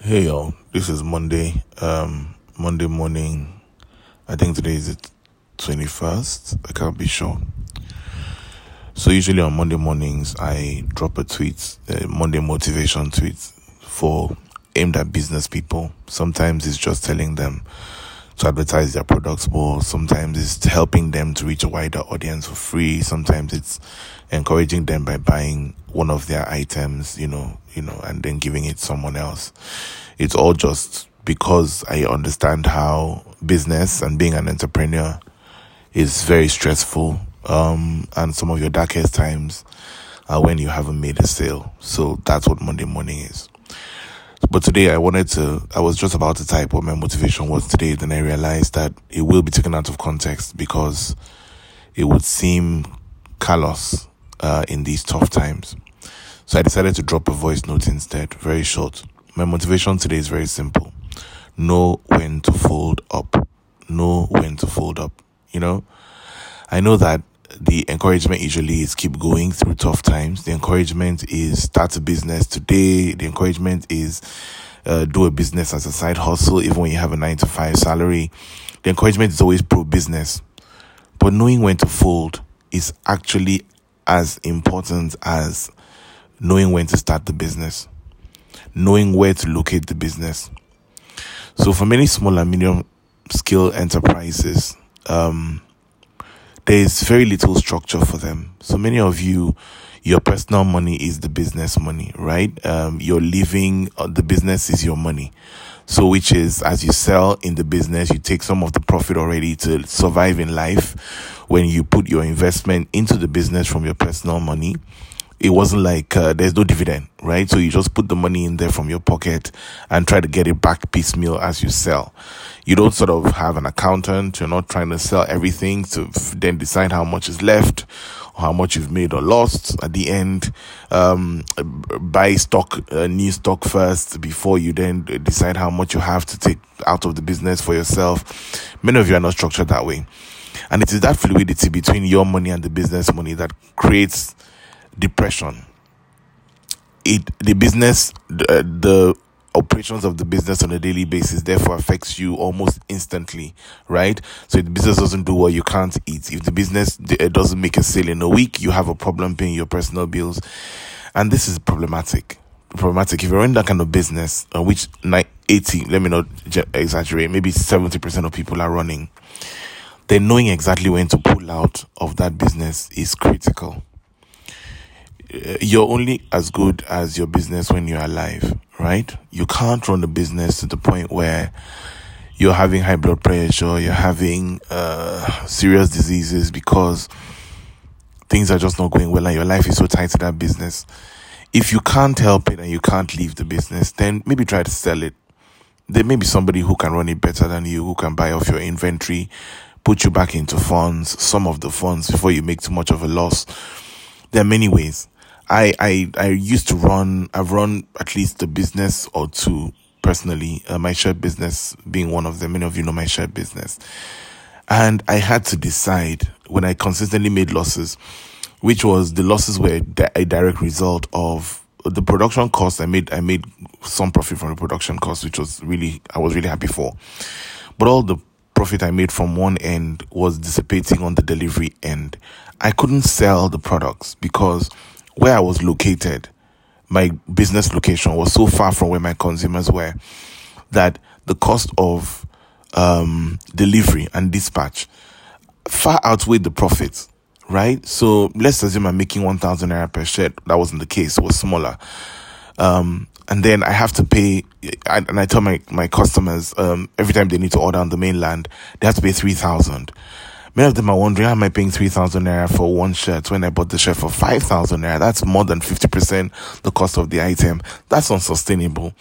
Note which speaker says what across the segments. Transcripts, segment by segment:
Speaker 1: Hey y'all, this is Monday, um, Monday morning. I think today is the 21st. I can't be sure. So usually on Monday mornings, I drop a tweet, a Monday motivation tweet for aimed at business people. Sometimes it's just telling them to advertise their products more. Sometimes it's helping them to reach a wider audience for free. Sometimes it's encouraging them by buying one of their items, you know, you know, and then giving it someone else. It's all just because I understand how business and being an entrepreneur is very stressful. Um, and some of your darkest times are when you haven't made a sale. So that's what Monday morning is. But today I wanted to, I was just about to type what my motivation was today. Then I realized that it will be taken out of context because it would seem callous uh, in these tough times. So I decided to drop a voice note instead, very short. My motivation today is very simple. Know when to fold up. Know when to fold up. You know, I know that the encouragement usually is keep going through tough times. The encouragement is start a business today. The encouragement is uh, do a business as a side hustle, even when you have a nine to five salary. The encouragement is always pro business. But knowing when to fold is actually as important as knowing when to start the business, knowing where to locate the business. So for many small and medium scale enterprises, um, there is very little structure for them. So many of you, your personal money is the business money, right? Um, your living, uh, the business is your money. So, which is as you sell in the business, you take some of the profit already to survive in life. When you put your investment into the business from your personal money, it wasn't like uh, there's no dividend, right? So you just put the money in there from your pocket and try to get it back piecemeal as you sell. You don't sort of have an accountant. You're not trying to sell everything to then decide how much is left or how much you've made or lost at the end. Um, buy stock, uh, new stock first before you then decide how much you have to take out of the business for yourself. Many of you are not structured that way. And it is that fluidity between your money and the business money that creates depression. It the business the, the operations of the business on a daily basis therefore affects you almost instantly right? So if the business doesn't do well you can't eat. If the business doesn't make a sale in a week you have a problem paying your personal bills. And this is problematic. Problematic. If you're in that kind of business uh, which 80 let me not exaggerate maybe 70% of people are running then knowing exactly when to pull out of that business is critical you're only as good as your business when you're alive, right? You can't run a business to the point where you're having high blood pressure, you're having uh, serious diseases because things are just not going well and your life is so tied to that business. If you can't help it and you can't leave the business, then maybe try to sell it. There may be somebody who can run it better than you, who can buy off your inventory, put you back into funds, some of the funds before you make too much of a loss. There are many ways. I, I, I used to run, I've run at least a business or two personally, uh, my shirt business being one of them. Many of you know my shirt business. And I had to decide when I consistently made losses, which was the losses were a direct result of the production cost. I made, I made some profit from the production cost, which was really, I was really happy for. But all the profit I made from one end was dissipating on the delivery end. I couldn't sell the products because where I was located, my business location was so far from where my consumers were that the cost of um, delivery and dispatch far outweighed the profits, right? So let's assume I'm making 1,000 naira per shirt. That wasn't the case. It was smaller. Um, and then I have to pay, and I tell my, my customers, um, every time they need to order on the mainland, they have to pay 3,000. Many of them are wondering, how am I paying 3,000 naira for one shirt when I bought the shirt for 5,000 naira? That's more than 50% the cost of the item. That's unsustainable.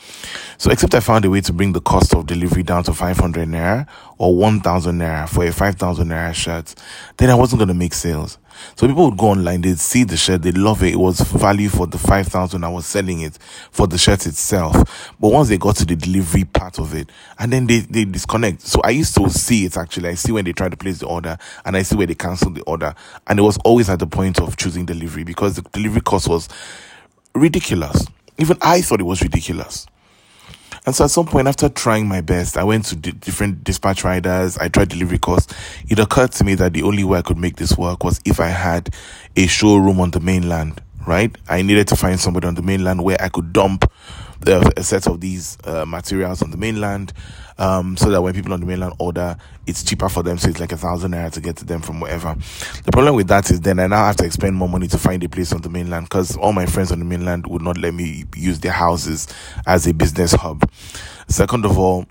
Speaker 1: So, except I found a way to bring the cost of delivery down to 500 naira or 1,000 naira for a 5,000 naira shirt, then I wasn't going to make sales. So people would go online, they'd see the shirt, they'd love it. It was value for the 5,000 I was selling it for the shirt itself. But once they got to the delivery part of it, and then they, they disconnect. So I used to see it actually. I see when they try to place the order and I see where they cancel the order. And it was always at the point of choosing delivery because the delivery cost was ridiculous. Even I thought it was ridiculous. And so at some point, after trying my best, I went to d- different dispatch riders. I tried delivery costs. It occurred to me that the only way I could make this work was if I had a showroom on the mainland, right? I needed to find somebody on the mainland where I could dump a set of these uh, materials on the mainland um, so that when people on the mainland order, it's cheaper for them. So it's like a thousand naira to get to them from wherever. The problem with that is then I now have to expend more money to find a place on the mainland because all my friends on the mainland would not let me use their houses as a business hub. Second of all,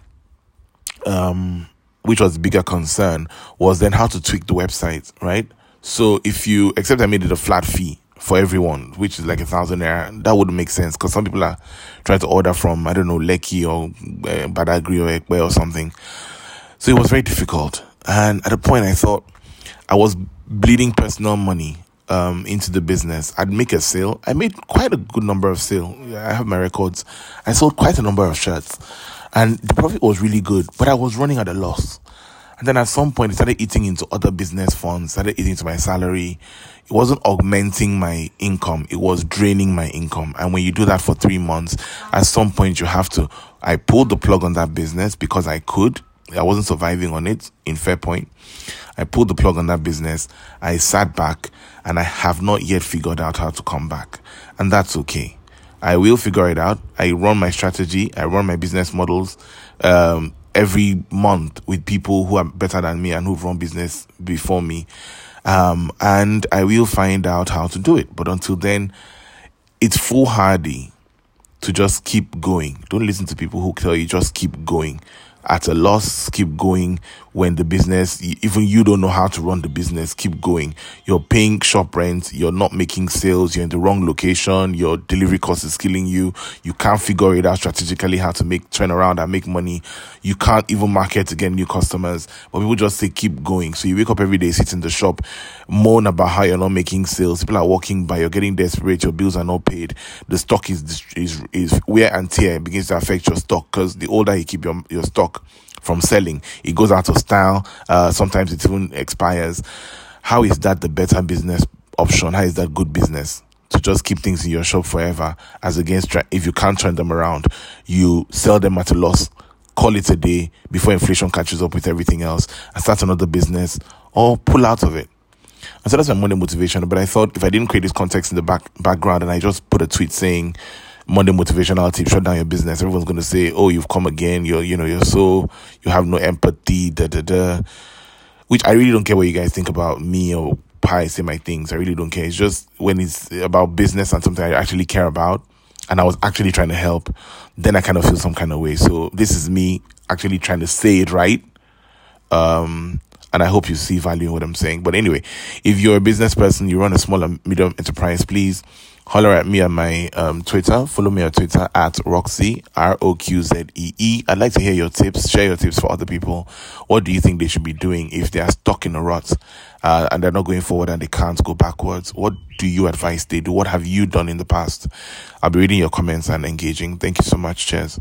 Speaker 1: um, which was the bigger concern, was then how to tweak the website, right? So if you, except I made it a flat fee, for everyone, which is like a thousand naira. That would make sense because some people are trying to order from I don't know Lekki or uh, or Epe or something. So it was very difficult. And at a point, I thought I was bleeding personal money um, into the business. I'd make a sale. I made quite a good number of sale. I have my records. I sold quite a number of shirts, and the profit was really good. But I was running at a loss. And then at some point, it started eating into other business funds, started eating into my salary. It wasn't augmenting my income. It was draining my income. And when you do that for three months, at some point you have to, I pulled the plug on that business because I could. I wasn't surviving on it in fair point. I pulled the plug on that business. I sat back and I have not yet figured out how to come back. And that's okay. I will figure it out. I run my strategy. I run my business models. Um, every month with people who are better than me and who've run business before me. Um, and I will find out how to do it. But until then, it's foolhardy to just keep going. Don't listen to people who tell you just keep going at a loss, keep going. When the business, even you don't know how to run the business, keep going. You're paying shop rent, you're not making sales, you're in the wrong location, your delivery cost is killing you. You can't figure it out strategically how to make turn around and make money. You can't even market to get new customers. But people just say keep going. So you wake up every day, sit in the shop, moan about how you're not making sales. People are walking by, you're getting desperate, your bills are not paid. The stock is is is wear and tear begins to affect your stock because the older you keep your your stock from selling. It goes out of style. Uh, sometimes it even expires. How is that the better business option? How is that good business? To just keep things in your shop forever, as against if you can't turn them around, you sell them at a loss, call it a day before inflation catches up with everything else, and start another business or pull out of it. And so that's my Monday motivation. But I thought if I didn't create this context in the back background and I just put a tweet saying, Monday motivational tip, shut down your business. Everyone's going to say, oh, you've come again. You're, you know, you're so, you have no empathy, da, da, da. Which I really don't care what you guys think about me or how I say my things. I really don't care. It's just when it's about business and something I actually care about and I was actually trying to help, then I kind of feel some kind of way. So this is me actually trying to say it right. Um, and I hope you see value in what I'm saying. But anyway, if you're a business person, you run a small and medium enterprise, please holler at me on my um, Twitter. Follow me on Twitter at Roxy, R O Q Z E E. I'd like to hear your tips. Share your tips for other people. What do you think they should be doing if they are stuck in a rut uh, and they're not going forward and they can't go backwards? What do you advise they do? What have you done in the past? I'll be reading your comments and engaging. Thank you so much. Cheers.